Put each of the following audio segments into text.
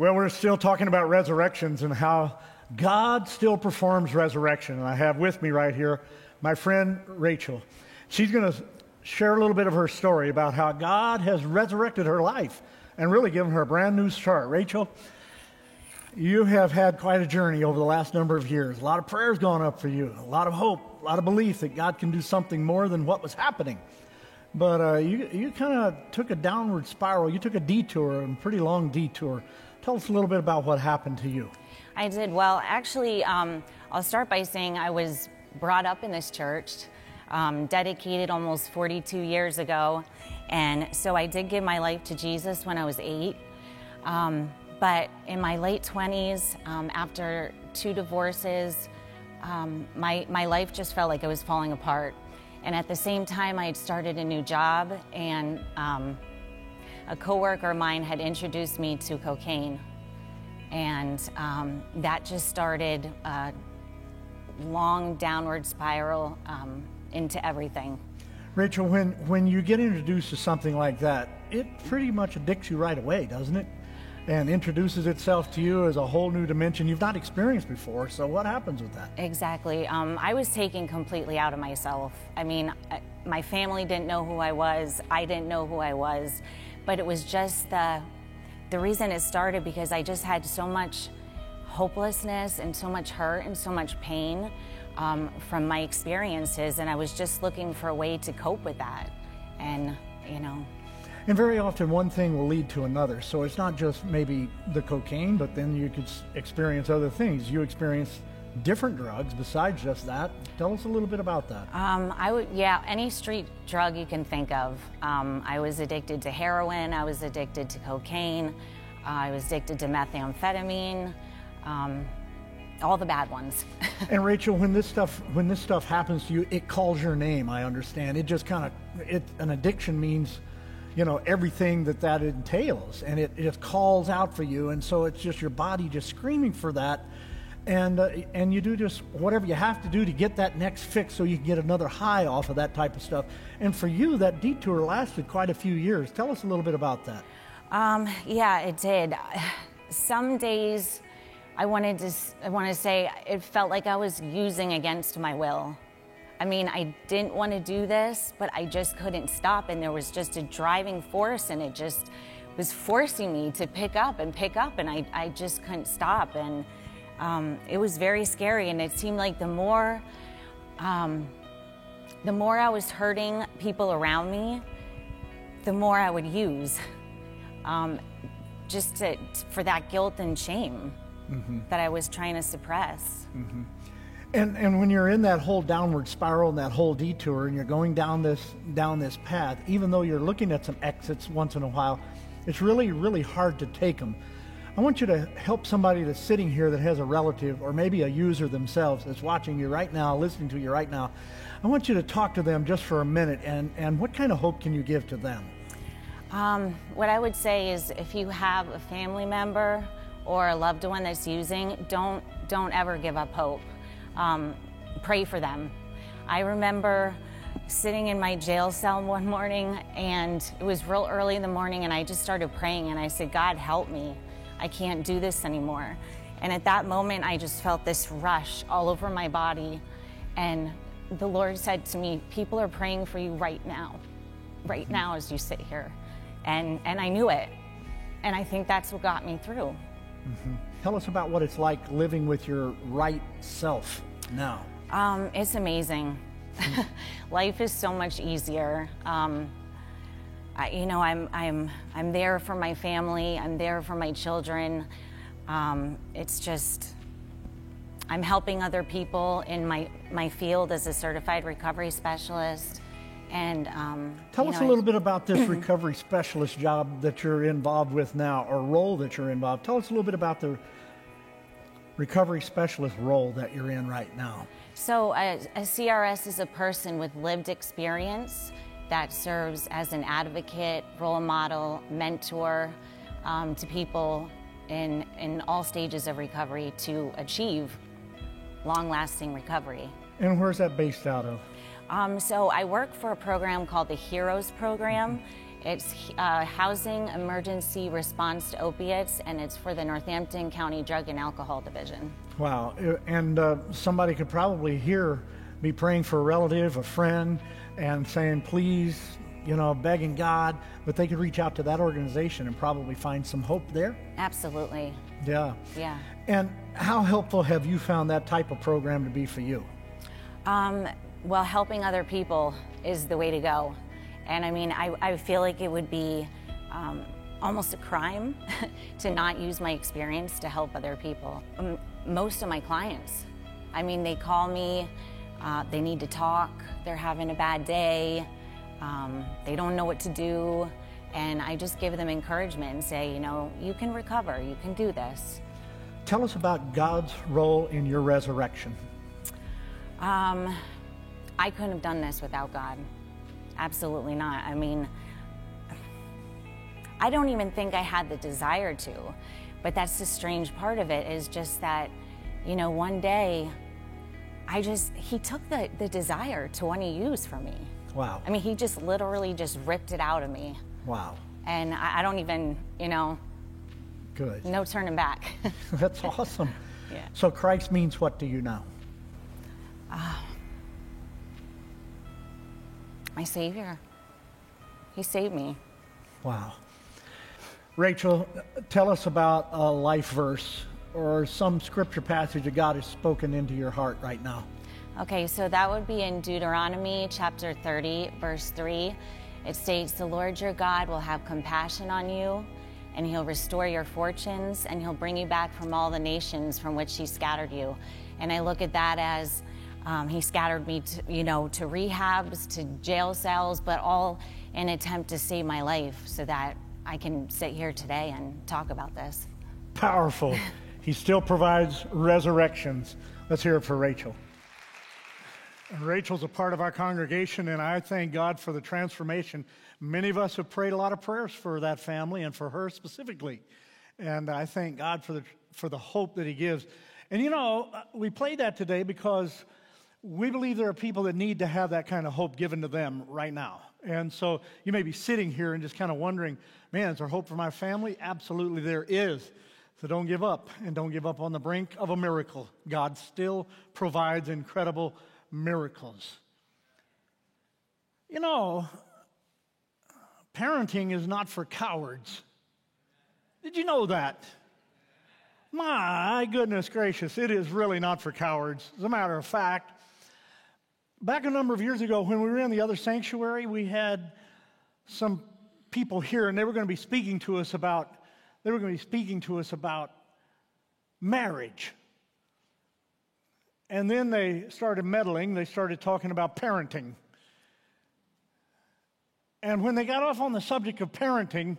Well, we're still talking about resurrections and how God still performs resurrection. And I have with me right here my friend Rachel. She's going to share a little bit of her story about how God has resurrected her life and really given her a brand new start. Rachel, you have had quite a journey over the last number of years. A lot of prayers gone up for you, a lot of hope, a lot of belief that God can do something more than what was happening. But uh, you, you kind of took a downward spiral. You took a detour, a pretty long detour. Tell us a little bit about what happened to you. I did. Well, actually, um, I'll start by saying I was brought up in this church, um, dedicated almost 42 years ago. And so I did give my life to Jesus when I was eight. Um, but in my late 20s, um, after two divorces, um, my, my life just felt like it was falling apart. And at the same time, I had started a new job, and um, a coworker of mine had introduced me to cocaine. And um, that just started a long downward spiral um, into everything. Rachel, when, when you get introduced to something like that, it pretty much addicts you right away, doesn't it? And introduces itself to you as a whole new dimension you've not experienced before. So, what happens with that? Exactly. Um, I was taken completely out of myself. I mean, I, my family didn't know who I was, I didn't know who I was, but it was just the, the reason it started because I just had so much hopelessness and so much hurt and so much pain um, from my experiences, and I was just looking for a way to cope with that. And, you know. And very often, one thing will lead to another. So it's not just maybe the cocaine, but then you could experience other things. You experience different drugs besides just that. Tell us a little bit about that. Um, I would, yeah, any street drug you can think of. Um, I was addicted to heroin. I was addicted to cocaine. Uh, I was addicted to methamphetamine. Um, all the bad ones. and Rachel, when this stuff when this stuff happens to you, it calls your name. I understand. It just kind of it an addiction means, you know, everything that that entails, and it, it just calls out for you, and so it's just your body just screaming for that and uh, and you do just whatever you have to do to get that next fix so you can get another high off of that type of stuff. And for you, that detour lasted quite a few years. Tell us a little bit about that. Um, yeah, it did. Some days, I wanted to I want to say it felt like I was using against my will. I mean, I didn't want to do this, but I just couldn't stop, and there was just a driving force, and it just was forcing me to pick up and pick up, and I, I just couldn't stop. And um, it was very scary, and it seemed like the more, um, the more I was hurting people around me, the more I would use, um, just to, for that guilt and shame mm-hmm. that I was trying to suppress. Mm-hmm. And and when you're in that whole downward spiral and that whole detour, and you're going down this down this path, even though you're looking at some exits once in a while, it's really really hard to take them I want you to help somebody that's sitting here that has a relative or maybe a user themselves that's watching you right now, listening to you right now. I want you to talk to them just for a minute and, and what kind of hope can you give to them? Um, what I would say is if you have a family member or a loved one that's using, don't, don't ever give up hope. Um, pray for them. I remember sitting in my jail cell one morning and it was real early in the morning and I just started praying and I said, God, help me. I can't do this anymore. And at that moment, I just felt this rush all over my body. And the Lord said to me, People are praying for you right now, right now as you sit here. And, and I knew it. And I think that's what got me through. Mm-hmm. Tell us about what it's like living with your right self now. Um, it's amazing. Life is so much easier. Um, I, you know, I'm, I'm, I'm there for my family, I'm there for my children. Um, it's just, I'm helping other people in my, my field as a certified recovery specialist. And um, tell us know, a little I, bit about this recovery specialist job that you're involved with now, or role that you're involved. Tell us a little bit about the recovery specialist role that you're in right now. So, a, a CRS is a person with lived experience that serves as an advocate, role model, mentor um, to people in, in all stages of recovery to achieve long lasting recovery. And where's that based out of? Um, so I work for a program called the HEROES program, It's uh, Housing Emergency Response to Opiates, and it's for the Northampton County Drug and Alcohol Division. Wow. Uh, And uh, somebody could probably hear me praying for a relative, a friend, and saying, please, you know, begging God, but they could reach out to that organization and probably find some hope there. Absolutely. Yeah. Yeah. And how helpful have you found that type of program to be for you? Um, well, helping other people is the way to go. And I mean, I, I feel like it would be um, almost a crime to not use my experience to help other people. Um, most of my clients, I mean, they call me, uh, they need to talk, they're having a bad day, um, they don't know what to do. And I just give them encouragement and say, you know, you can recover, you can do this. Tell us about God's role in your resurrection. Um, I couldn't have done this without God. Absolutely not. I mean, I don't even think I had the desire to, but that's the strange part of it is just that, you know, one day I just, he took the, the desire to want to use for me. Wow. I mean, he just literally just ripped it out of me. Wow. And I, I don't even, you know, Good. no turning back. That's awesome. Yeah. So Christ means what to you now? Ah. My Savior. He saved me. Wow. Rachel, tell us about a life verse or some scripture passage that God has spoken into your heart right now. Okay, so that would be in Deuteronomy chapter 30, verse 3. It states, The Lord your God will have compassion on you, and he'll restore your fortunes, and he'll bring you back from all the nations from which he scattered you. And I look at that as um, he scattered me, to, you know, to rehabs, to jail cells, but all in an attempt to save my life so that I can sit here today and talk about this. Powerful. He still provides resurrections. Let's hear it for Rachel. Rachel's a part of our congregation, and I thank God for the transformation. Many of us have prayed a lot of prayers for that family and for her specifically. And I thank God for the, for the hope that He gives. And you know, we played that today because we believe there are people that need to have that kind of hope given to them right now. And so you may be sitting here and just kind of wondering, man, is there hope for my family? Absolutely, there is. So don't give up and don't give up on the brink of a miracle. God still provides incredible miracles. You know, parenting is not for cowards. Did you know that? My goodness gracious, it is really not for cowards. As a matter of fact, back a number of years ago when we were in the other sanctuary, we had some people here and they were going to be speaking to us about they were going to be speaking to us about marriage. And then they started meddling, they started talking about parenting. And when they got off on the subject of parenting,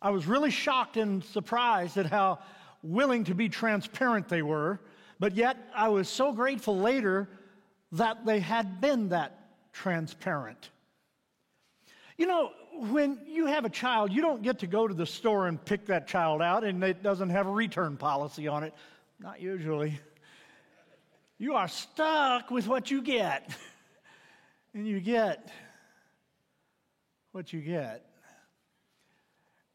I was really shocked and surprised at how willing to be transparent they were. But yet, I was so grateful later that they had been that transparent. You know, when you have a child, you don't get to go to the store and pick that child out, and it doesn't have a return policy on it. Not usually. You are stuck with what you get. And you get what you get.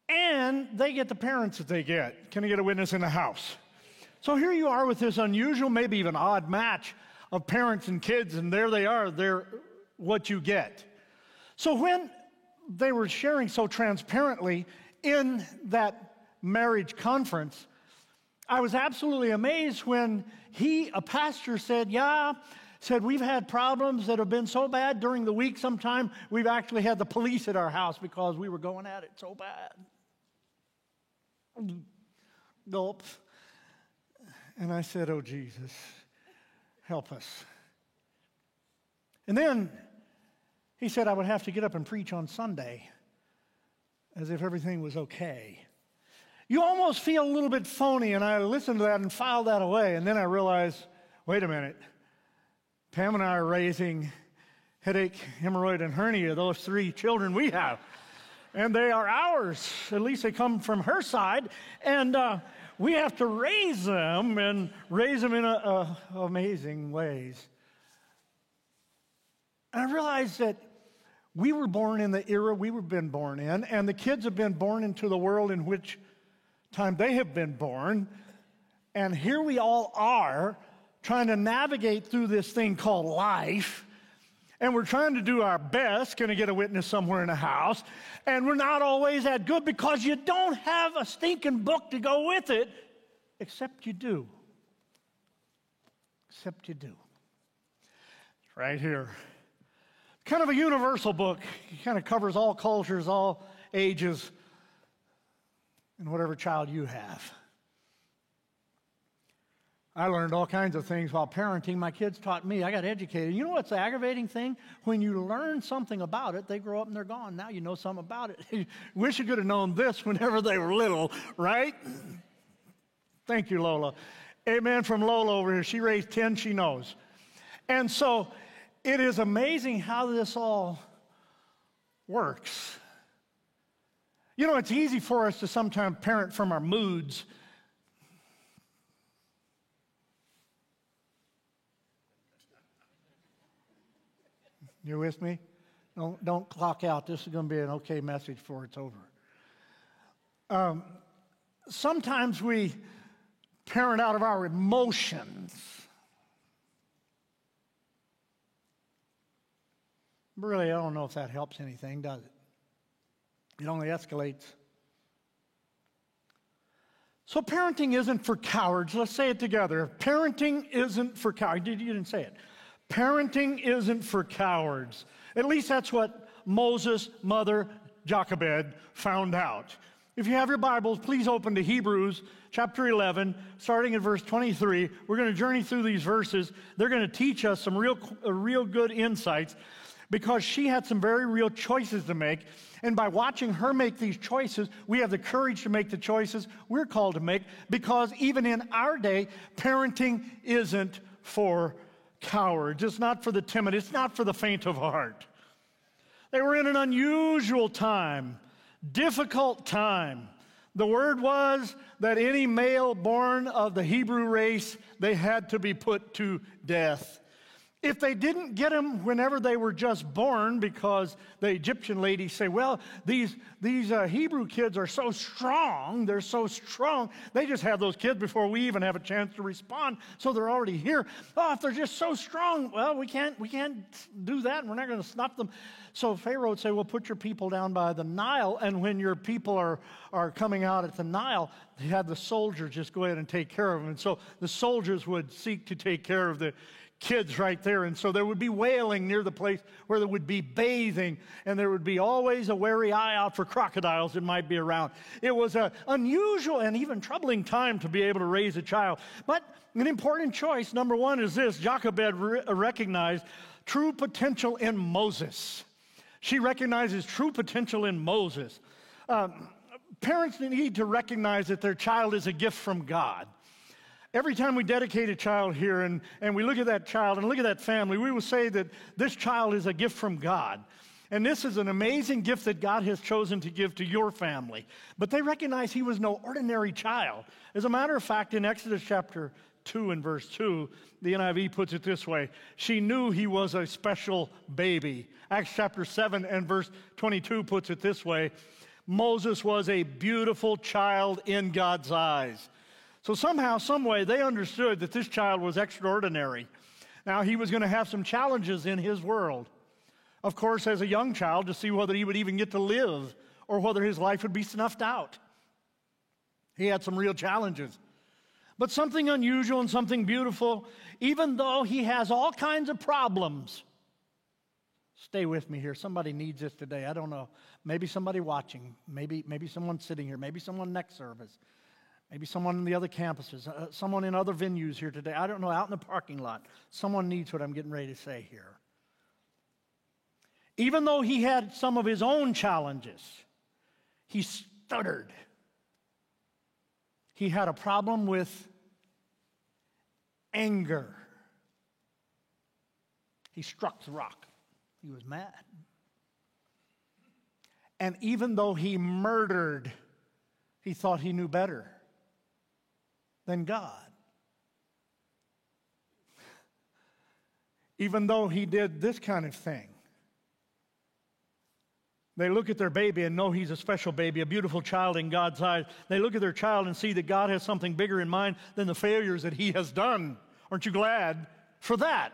And they get the parents that they get. Can I get a witness in the house? So here you are with this unusual, maybe even odd match of parents and kids, and there they are. They're what you get. So when they were sharing so transparently in that marriage conference, I was absolutely amazed when he, a pastor, said, Yeah, said, we've had problems that have been so bad during the week. Sometime we've actually had the police at our house because we were going at it so bad. Gulp. And I said, Oh, Jesus, help us. And then he said I would have to get up and preach on Sunday as if everything was okay. You almost feel a little bit phony, and I listened to that and filed that away. And then I realized wait a minute. Pam and I are raising headache, hemorrhoid, and hernia, those three children we have. And they are ours. At least they come from her side. And uh, we have to raise them and raise them in a, a, amazing ways. And I realized that We were born in the era we were been born in, and the kids have been born into the world in which time they have been born. And here we all are trying to navigate through this thing called life. And we're trying to do our best, going to get a witness somewhere in a house. And we're not always that good because you don't have a stinking book to go with it, except you do. Except you do. Right here. Kind of a universal book. It kind of covers all cultures, all ages, and whatever child you have. I learned all kinds of things while parenting. My kids taught me. I got educated. You know what's the aggravating thing? When you learn something about it, they grow up and they're gone. Now you know something about it. Wish you could have known this whenever they were little, right? Thank you, Lola. Amen from Lola over here. She raised 10, she knows. And so it is amazing how this all works. You know, it's easy for us to sometimes parent from our moods You're with me? Don't, don't clock out. This is going to be an okay message before it's over. Um, sometimes we parent out of our emotions. Really, I don't know if that helps anything, does it? It only escalates. So, parenting isn't for cowards. Let's say it together. Parenting isn't for cowards. You didn't say it. Parenting isn't for cowards. At least that's what Moses' mother, Jochebed, found out. If you have your Bibles, please open to Hebrews chapter 11, starting at verse 23. We're going to journey through these verses. They're going to teach us some real, uh, real good insights because she had some very real choices to make. And by watching her make these choices, we have the courage to make the choices we're called to make because even in our day, parenting isn't for cowards. It's not for the timid. It's not for the faint of heart. They were in an unusual time, difficult time. The word was that any male born of the Hebrew race, they had to be put to death. If they didn't get them whenever they were just born, because the Egyptian ladies say, well, these, these uh, Hebrew kids are so strong, they're so strong, they just have those kids before we even have a chance to respond, so they're already here. Oh, if they're just so strong, well, we can't, we can't do that, and we're not going to stop them. So Pharaoh would say, well, put your people down by the Nile, and when your people are, are coming out at the Nile, they had the soldiers just go ahead and take care of them. And so the soldiers would seek to take care of the kids right there. And so there would be wailing near the place where there would be bathing, and there would be always a wary eye out for crocodiles that might be around. It was an unusual and even troubling time to be able to raise a child. But an important choice, number one, is this Jochebed re- recognized true potential in Moses. She recognizes true potential in Moses. Um, parents need to recognize that their child is a gift from God. Every time we dedicate a child here and, and we look at that child and look at that family, we will say that this child is a gift from God. And this is an amazing gift that God has chosen to give to your family. But they recognize he was no ordinary child. As a matter of fact, in Exodus chapter 2 and verse 2, the NIV puts it this way She knew he was a special baby. Acts chapter 7 and verse 22 puts it this way Moses was a beautiful child in God's eyes. So somehow, some way, they understood that this child was extraordinary. Now, he was going to have some challenges in his world. Of course, as a young child, to see whether he would even get to live or whether his life would be snuffed out. He had some real challenges. But something unusual and something beautiful, even though he has all kinds of problems. Stay with me here. Somebody needs this today. I don't know. Maybe somebody watching. Maybe, maybe someone sitting here. Maybe someone next service. Maybe someone in the other campuses, uh, someone in other venues here today. I don't know, out in the parking lot. Someone needs what I'm getting ready to say here. Even though he had some of his own challenges, he stuttered. He had a problem with anger. He struck the rock. He was mad. And even though he murdered, he thought he knew better than God. Even though he did this kind of thing, They look at their baby and know he's a special baby, a beautiful child in God's eyes. They look at their child and see that God has something bigger in mind than the failures that he has done. Aren't you glad for that?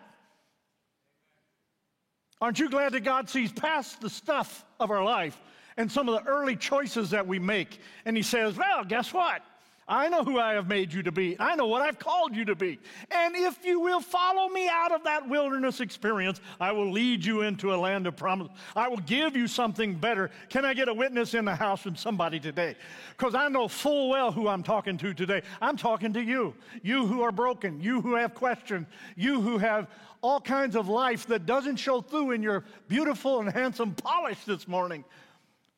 Aren't you glad that God sees past the stuff of our life and some of the early choices that we make? And he says, Well, guess what? I know who I have made you to be. I know what I've called you to be. And if you will follow me out of that wilderness experience, I will lead you into a land of promise. I will give you something better. Can I get a witness in the house from somebody today? Because I know full well who I'm talking to today. I'm talking to you. You who are broken, you who have questions, you who have all kinds of life that doesn't show through in your beautiful and handsome polish this morning.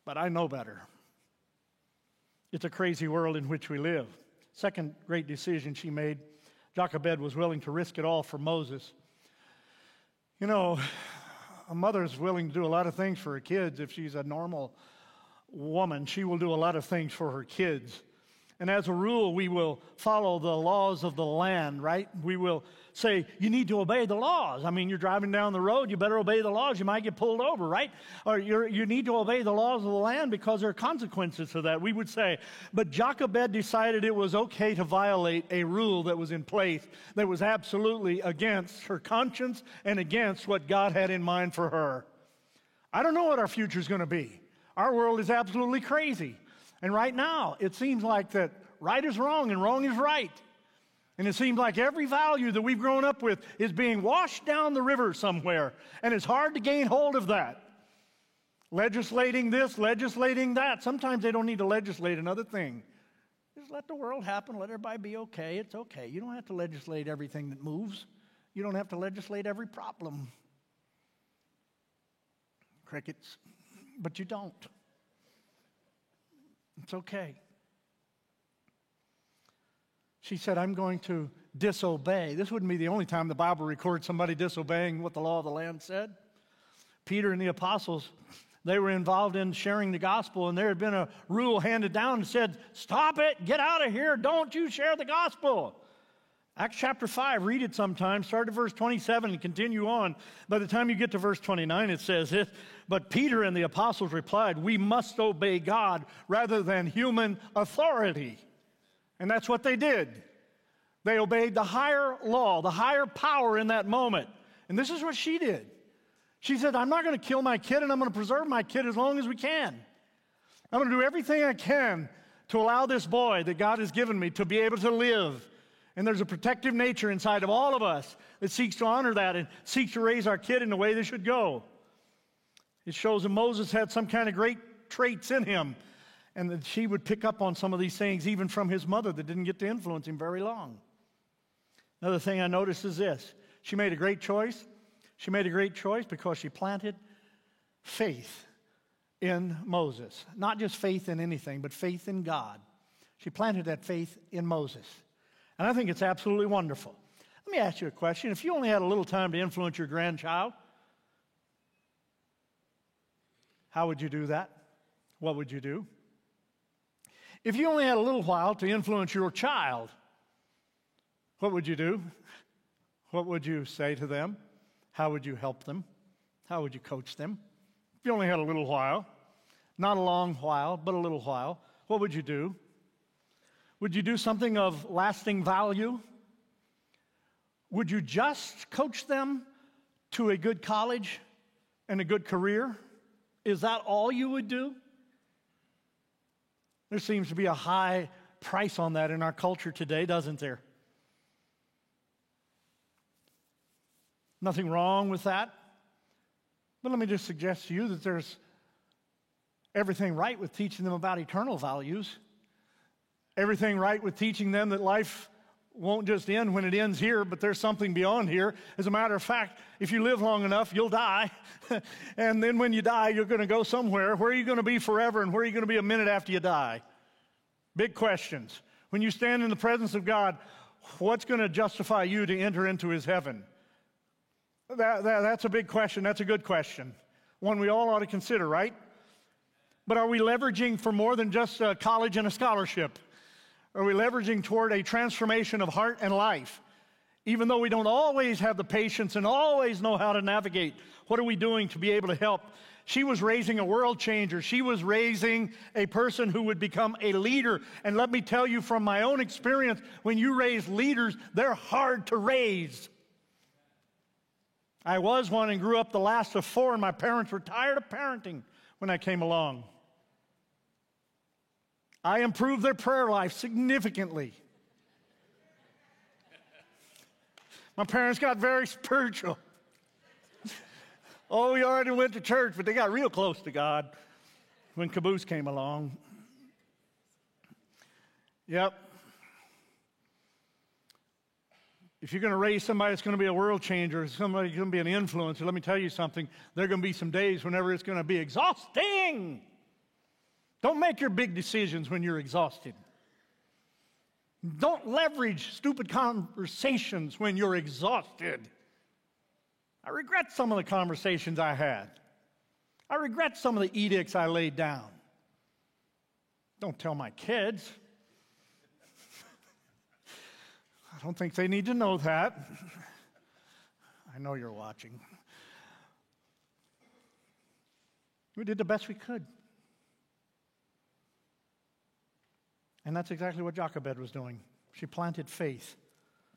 But I know better. It's a crazy world in which we live. Second great decision she made Jochebed was willing to risk it all for Moses. You know, a mother is willing to do a lot of things for her kids if she's a normal woman. She will do a lot of things for her kids. And as a rule, we will follow the laws of the land, right? We will say, you need to obey the laws. I mean, you're driving down the road, you better obey the laws. You might get pulled over, right? Or you need to obey the laws of the land because there are consequences to that. We would say, but Jochebed decided it was okay to violate a rule that was in place that was absolutely against her conscience and against what God had in mind for her. I don't know what our future is going to be. Our world is absolutely crazy. And right now, it seems like that right is wrong and wrong is right. And it seems like every value that we've grown up with is being washed down the river somewhere. And it's hard to gain hold of that. Legislating this, legislating that. Sometimes they don't need to legislate another thing. Just let the world happen, let everybody be okay. It's okay. You don't have to legislate everything that moves, you don't have to legislate every problem. Crickets. But you don't. It's okay. She said, I'm going to disobey. This wouldn't be the only time the Bible records somebody disobeying what the law of the land said. Peter and the apostles, they were involved in sharing the gospel, and there had been a rule handed down that said, Stop it, get out of here, don't you share the gospel. Acts chapter 5, read it sometime, start at verse 27 and continue on. By the time you get to verse 29, it says this But Peter and the apostles replied, We must obey God rather than human authority. And that's what they did. They obeyed the higher law, the higher power in that moment. And this is what she did. She said, I'm not going to kill my kid and I'm going to preserve my kid as long as we can. I'm going to do everything I can to allow this boy that God has given me to be able to live and there's a protective nature inside of all of us that seeks to honor that and seeks to raise our kid in the way they should go. It shows that Moses had some kind of great traits in him, and that she would pick up on some of these things even from his mother that didn't get to influence him very long. Another thing I noticed is this she made a great choice. She made a great choice because she planted faith in Moses. Not just faith in anything, but faith in God. She planted that faith in Moses. And I think it's absolutely wonderful. Let me ask you a question. If you only had a little time to influence your grandchild, how would you do that? What would you do? If you only had a little while to influence your child, what would you do? What would you say to them? How would you help them? How would you coach them? If you only had a little while, not a long while, but a little while, what would you do? Would you do something of lasting value? Would you just coach them to a good college and a good career? Is that all you would do? There seems to be a high price on that in our culture today, doesn't there? Nothing wrong with that. But let me just suggest to you that there's everything right with teaching them about eternal values everything right with teaching them that life won't just end when it ends here, but there's something beyond here. As a matter of fact, if you live long enough, you'll die. and then when you die, you're going to go somewhere. Where are you going to be forever, and where are you going to be a minute after you die? Big questions. When you stand in the presence of God, what's going to justify you to enter into his heaven? That, that, that's a big question. That's a good question. One we all ought to consider, right? But are we leveraging for more than just a college and a scholarship? Are we leveraging toward a transformation of heart and life? Even though we don't always have the patience and always know how to navigate, what are we doing to be able to help She was raising a world changer. She was raising a person who would become a leader. And let me tell you from my own experience, when you raise leaders, they're hard to raise. I was one and grew up the last of four, and my parents were tired of parenting when I came along. I improved their prayer life significantly. My parents got very spiritual. Oh, we already went to church, but they got real close to God when Caboose came along. Yep. If you're going to raise somebody that's going to be a world changer, somebody going to be an influencer, let me tell you something. There are going to be some days whenever it's going to be exhausting. Don't make your big decisions when you're exhausted. Don't leverage stupid conversations when you're exhausted. I regret some of the conversations I had. I regret some of the edicts I laid down. Don't tell my kids. I don't think they need to know that. I know you're watching. We did the best we could. And that's exactly what Jochebed was doing. She planted faith.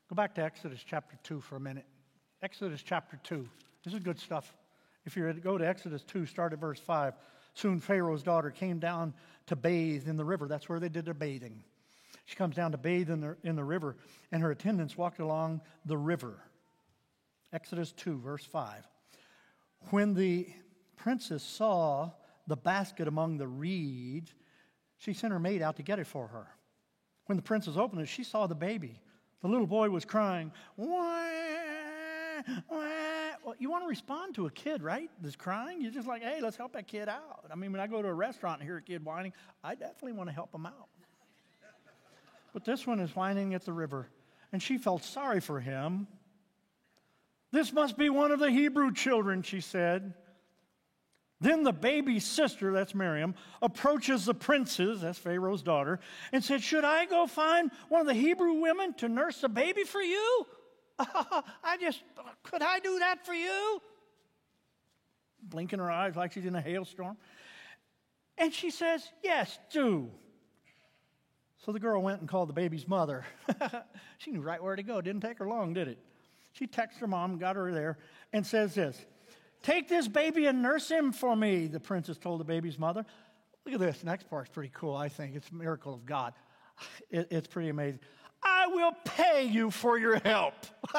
Go back to Exodus chapter 2 for a minute. Exodus chapter 2. This is good stuff. If you go to Exodus 2, start at verse 5. Soon Pharaoh's daughter came down to bathe in the river. That's where they did their bathing. She comes down to bathe in the, in the river, and her attendants walked along the river. Exodus 2, verse 5. When the princess saw the basket among the reeds, she sent her maid out to get it for her. When the princess opened it, she saw the baby. The little boy was crying. Wah, wah. Well, you want to respond to a kid, right? That's crying. You're just like, hey, let's help that kid out. I mean, when I go to a restaurant and hear a kid whining, I definitely want to help him out. But this one is whining at the river, and she felt sorry for him. This must be one of the Hebrew children, she said. Then the baby's sister, that's Miriam, approaches the princess, that's Pharaoh's daughter, and said, Should I go find one of the Hebrew women to nurse the baby for you? I just, could I do that for you? Blinking her eyes like she's in a hailstorm. And she says, Yes, do. So the girl went and called the baby's mother. she knew right where to go. Didn't take her long, did it? She texted her mom, got her there, and says this Take this baby and nurse him for me, the princess told the baby's mother. Look at this. Next part's pretty cool, I think. It's a miracle of God. It, it's pretty amazing. I will pay you for your help.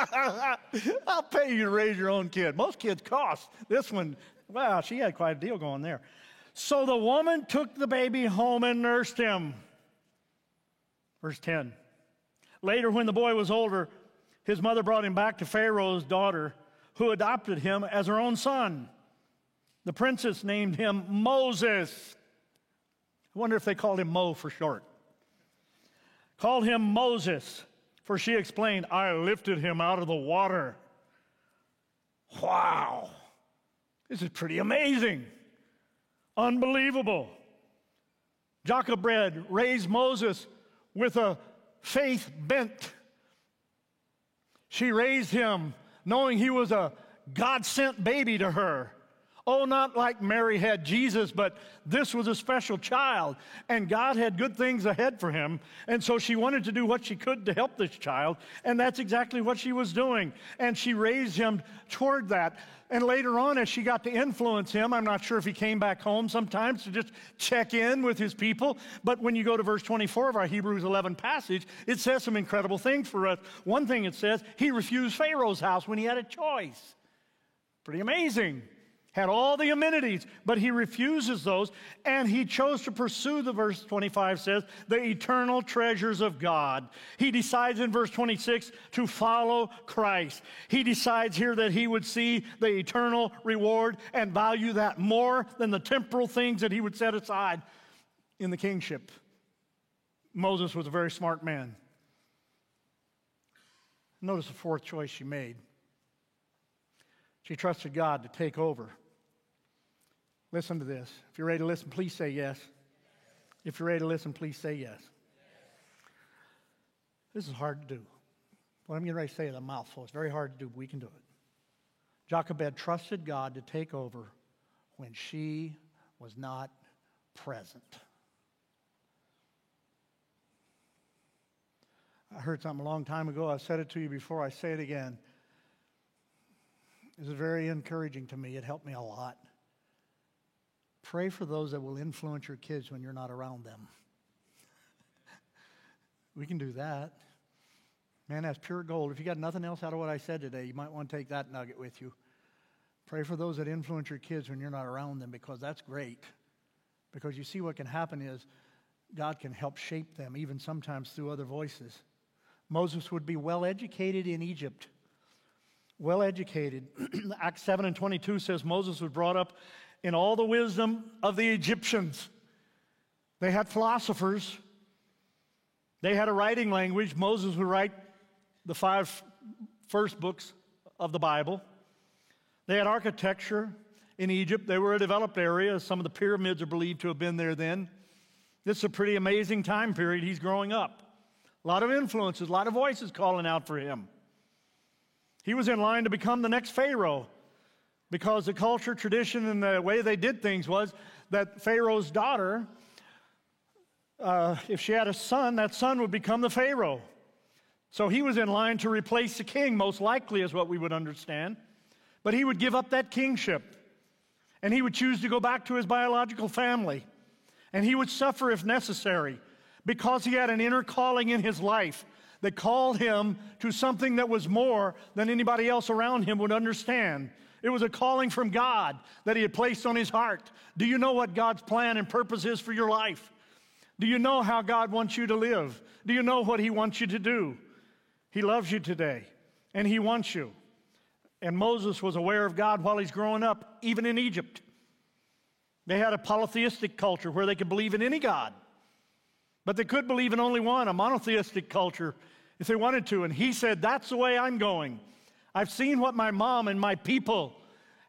I'll pay you to raise your own kid. Most kids cost. This one, wow, she had quite a deal going there. So the woman took the baby home and nursed him. Verse 10. Later, when the boy was older, his mother brought him back to Pharaoh's daughter who adopted him as her own son. The princess named him Moses. I wonder if they called him Mo for short. Called him Moses, for she explained, I lifted him out of the water. Wow, this is pretty amazing. Unbelievable. Jacob Jochebed raised Moses with a faith bent. She raised him knowing he was a God sent baby to her. Oh, not like Mary had Jesus, but this was a special child, and God had good things ahead for him. And so she wanted to do what she could to help this child, and that's exactly what she was doing. And she raised him toward that. And later on, as she got to influence him, I'm not sure if he came back home sometimes to just check in with his people, but when you go to verse 24 of our Hebrews 11 passage, it says some incredible things for us. One thing it says, he refused Pharaoh's house when he had a choice. Pretty amazing had all the amenities, but he refuses those, and he chose to pursue, the verse 25 says, the eternal treasures of God. He decides in verse 26 to follow Christ. He decides here that he would see the eternal reward and value that more than the temporal things that he would set aside in the kingship. Moses was a very smart man. Notice the fourth choice she made. She trusted God to take over. Listen to this. If you're ready to listen, please say yes. If you're ready to listen, please say yes. This is hard to do. What I'm getting ready to say is a mouthful. It's very hard to do, but we can do it. Jochebed trusted God to take over when she was not present. I heard something a long time ago. I've said it to you before. I say it again. It was very encouraging to me. It helped me a lot. Pray for those that will influence your kids when you're not around them. we can do that. Man, that's pure gold. If you got nothing else out of what I said today, you might want to take that nugget with you. Pray for those that influence your kids when you're not around them because that's great. Because you see, what can happen is God can help shape them, even sometimes through other voices. Moses would be well educated in Egypt. Well educated. Acts 7 and 22 says Moses was brought up in all the wisdom of the Egyptians. They had philosophers, they had a writing language. Moses would write the five first books of the Bible. They had architecture in Egypt. They were a developed area. Some of the pyramids are believed to have been there then. This is a pretty amazing time period. He's growing up. A lot of influences, a lot of voices calling out for him. He was in line to become the next Pharaoh because the culture, tradition, and the way they did things was that Pharaoh's daughter, uh, if she had a son, that son would become the Pharaoh. So he was in line to replace the king, most likely, is what we would understand. But he would give up that kingship and he would choose to go back to his biological family and he would suffer if necessary because he had an inner calling in his life that called him to something that was more than anybody else around him would understand. It was a calling from God that he had placed on his heart. Do you know what God's plan and purpose is for your life? Do you know how God wants you to live? Do you know what he wants you to do? He loves you today, and he wants you. And Moses was aware of God while he's growing up, even in Egypt. They had a polytheistic culture where they could believe in any God. But they could believe in only one, a monotheistic culture, if they wanted to. And he said, That's the way I'm going. I've seen what my mom and my people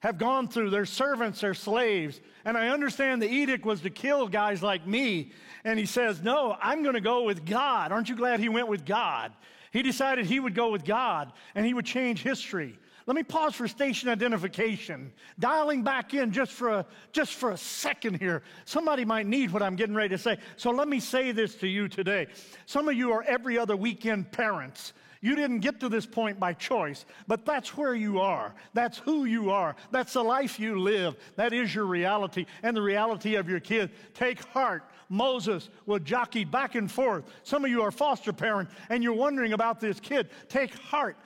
have gone through, their servants, their slaves. And I understand the edict was to kill guys like me. And he says, No, I'm going to go with God. Aren't you glad he went with God? He decided he would go with God and he would change history. Let me pause for station identification. Dialing back in just for a, just for a second here. Somebody might need what I'm getting ready to say. So let me say this to you today. Some of you are every other weekend parents. You didn't get to this point by choice, but that's where you are. That's who you are. That's the life you live. That is your reality and the reality of your kid. Take heart. Moses will jockey back and forth. Some of you are foster parents and you're wondering about this kid. Take heart.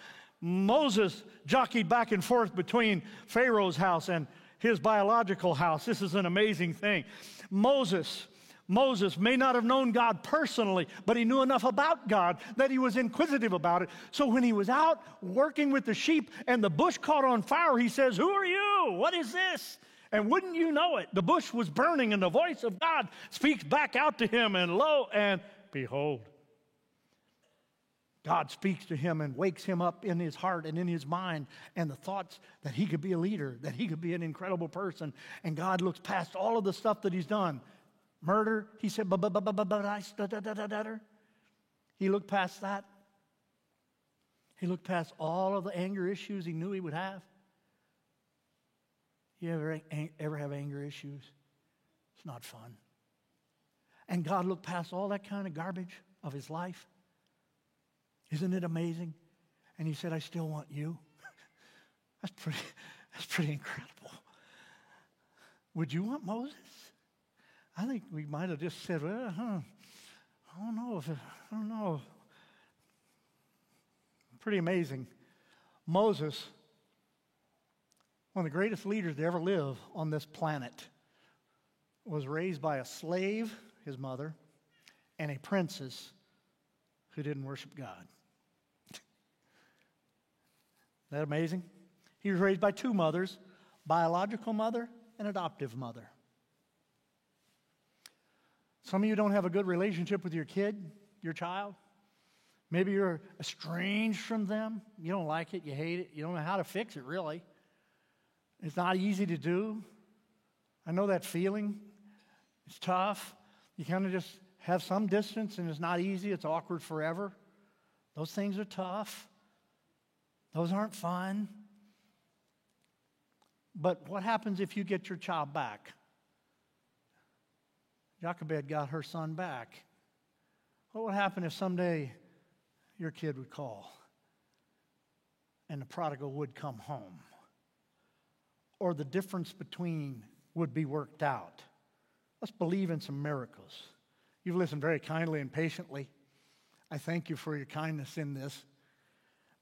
Moses jockeyed back and forth between Pharaoh's house and his biological house. This is an amazing thing. Moses, Moses may not have known God personally, but he knew enough about God that he was inquisitive about it. So when he was out working with the sheep and the bush caught on fire, he says, Who are you? What is this? And wouldn't you know it, the bush was burning, and the voice of God speaks back out to him, and lo and behold, God speaks to him and wakes him up in his heart and in his mind and the thoughts that he could be a leader, that he could be an incredible person. And God looks past all of the stuff that he's done. Murder, he said. He looked past that. He looked past all of the anger issues he knew he would have. You ever, ever have anger issues? It's not fun. And God looked past all that kind of garbage of his life isn't it amazing? And he said, I still want you. that's, pretty, that's pretty incredible. Would you want Moses? I think we might have just said, well, huh, I don't know if, I don't know. Pretty amazing. Moses, one of the greatest leaders to ever live on this planet, was raised by a slave, his mother, and a princess who didn't worship God. That amazing? He was raised by two mothers biological mother and adoptive mother. Some of you don't have a good relationship with your kid, your child. Maybe you're estranged from them. You don't like it, you hate it, you don't know how to fix it, really. It's not easy to do. I know that feeling. It's tough. You kind of just have some distance, and it's not easy, it's awkward forever. Those things are tough. Those aren't fun. But what happens if you get your child back? Jochebed got her son back. What would happen if someday your kid would call and the prodigal would come home? Or the difference between would be worked out? Let's believe in some miracles. You've listened very kindly and patiently. I thank you for your kindness in this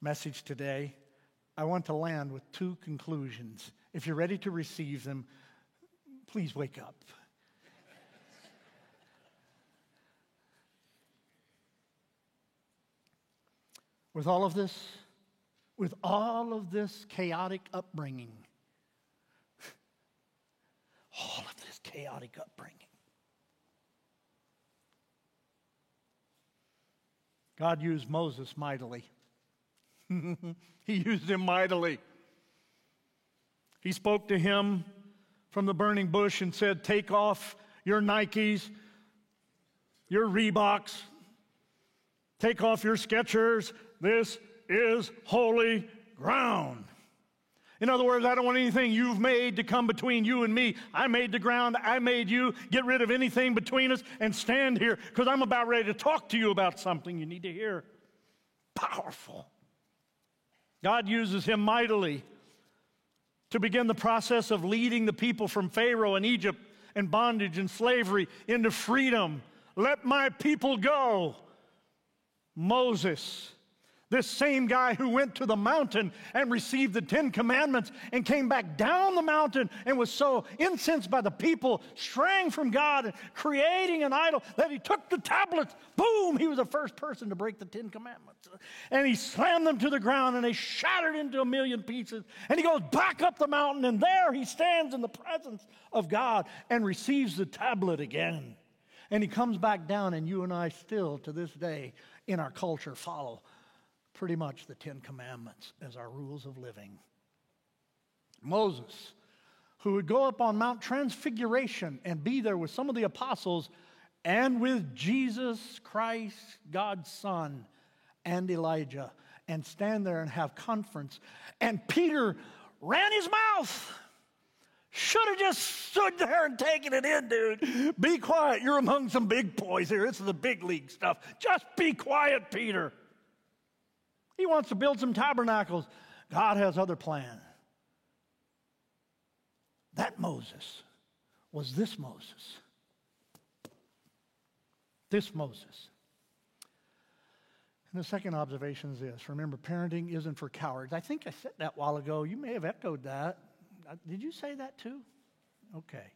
message today. I want to land with two conclusions. If you're ready to receive them, please wake up. With all of this, with all of this chaotic upbringing, all of this chaotic upbringing, God used Moses mightily. he used him mightily. He spoke to him from the burning bush and said, Take off your Nikes, your Reeboks, take off your Skechers. This is holy ground. In other words, I don't want anything you've made to come between you and me. I made the ground, I made you. Get rid of anything between us and stand here because I'm about ready to talk to you about something you need to hear. Powerful. God uses him mightily to begin the process of leading the people from Pharaoh and Egypt and bondage and slavery into freedom. Let my people go. Moses this same guy who went to the mountain and received the Ten Commandments and came back down the mountain and was so incensed by the people straying from God and creating an idol that he took the tablets. Boom! He was the first person to break the Ten Commandments. And he slammed them to the ground and they shattered into a million pieces. And he goes back up the mountain and there he stands in the presence of God and receives the tablet again. And he comes back down, and you and I still, to this day, in our culture, follow pretty much the Ten Commandments as our rules of living. Moses, who would go up on Mount Transfiguration and be there with some of the apostles and with Jesus Christ, God's Son, and Elijah, and stand there and have conference. And Peter ran his mouth. Should have just stood there and taken it in, dude. Be quiet. You're among some big boys here. This is the big league stuff. Just be quiet, Peter. He wants to build some tabernacles. God has other plans. That Moses was this Moses. This Moses. And the second observation is this remember, parenting isn't for cowards. I think I said that a while ago. You may have echoed that. Did you say that too? Okay.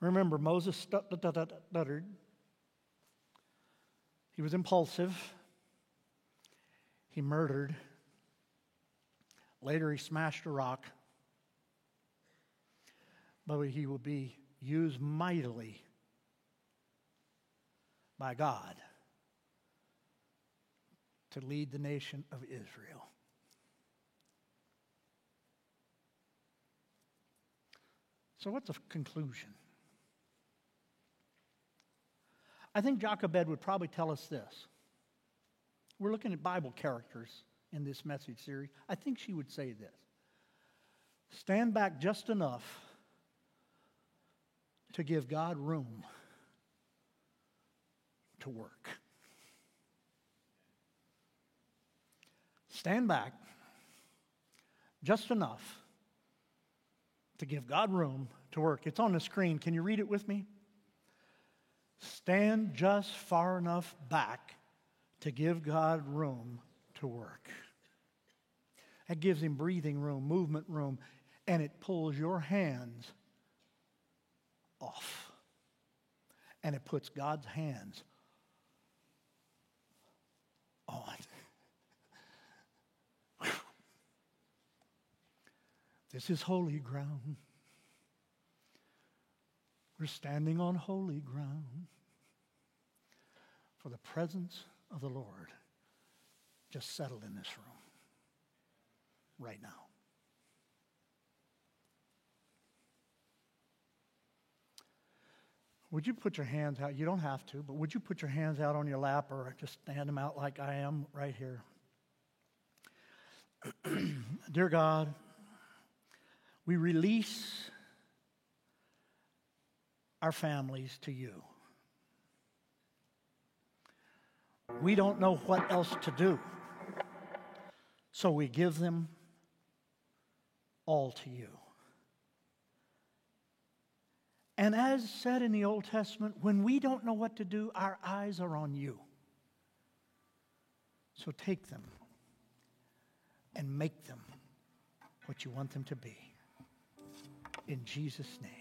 Remember, Moses stuttered. He was impulsive. He murdered. Later, he smashed a rock. But he will be used mightily by God to lead the nation of Israel. So, what's the conclusion? I think Jochebed would probably tell us this we're looking at Bible characters in this message series. I think she would say this Stand back just enough to give God room to work. Stand back just enough to give God room to work. It's on the screen. Can you read it with me? Stand just far enough back to give God room to work. That gives him breathing room, movement room, and it pulls your hands off. And it puts God's hands on. This is holy ground. We're standing on holy ground for the presence of the Lord just settled in this room right now. Would you put your hands out? You don't have to, but would you put your hands out on your lap or just stand them out like I am right here? Dear God, we release our families to you. We don't know what else to do, so we give them all to you. And as said in the Old Testament, when we don't know what to do, our eyes are on you. So take them and make them what you want them to be. In Jesus' name.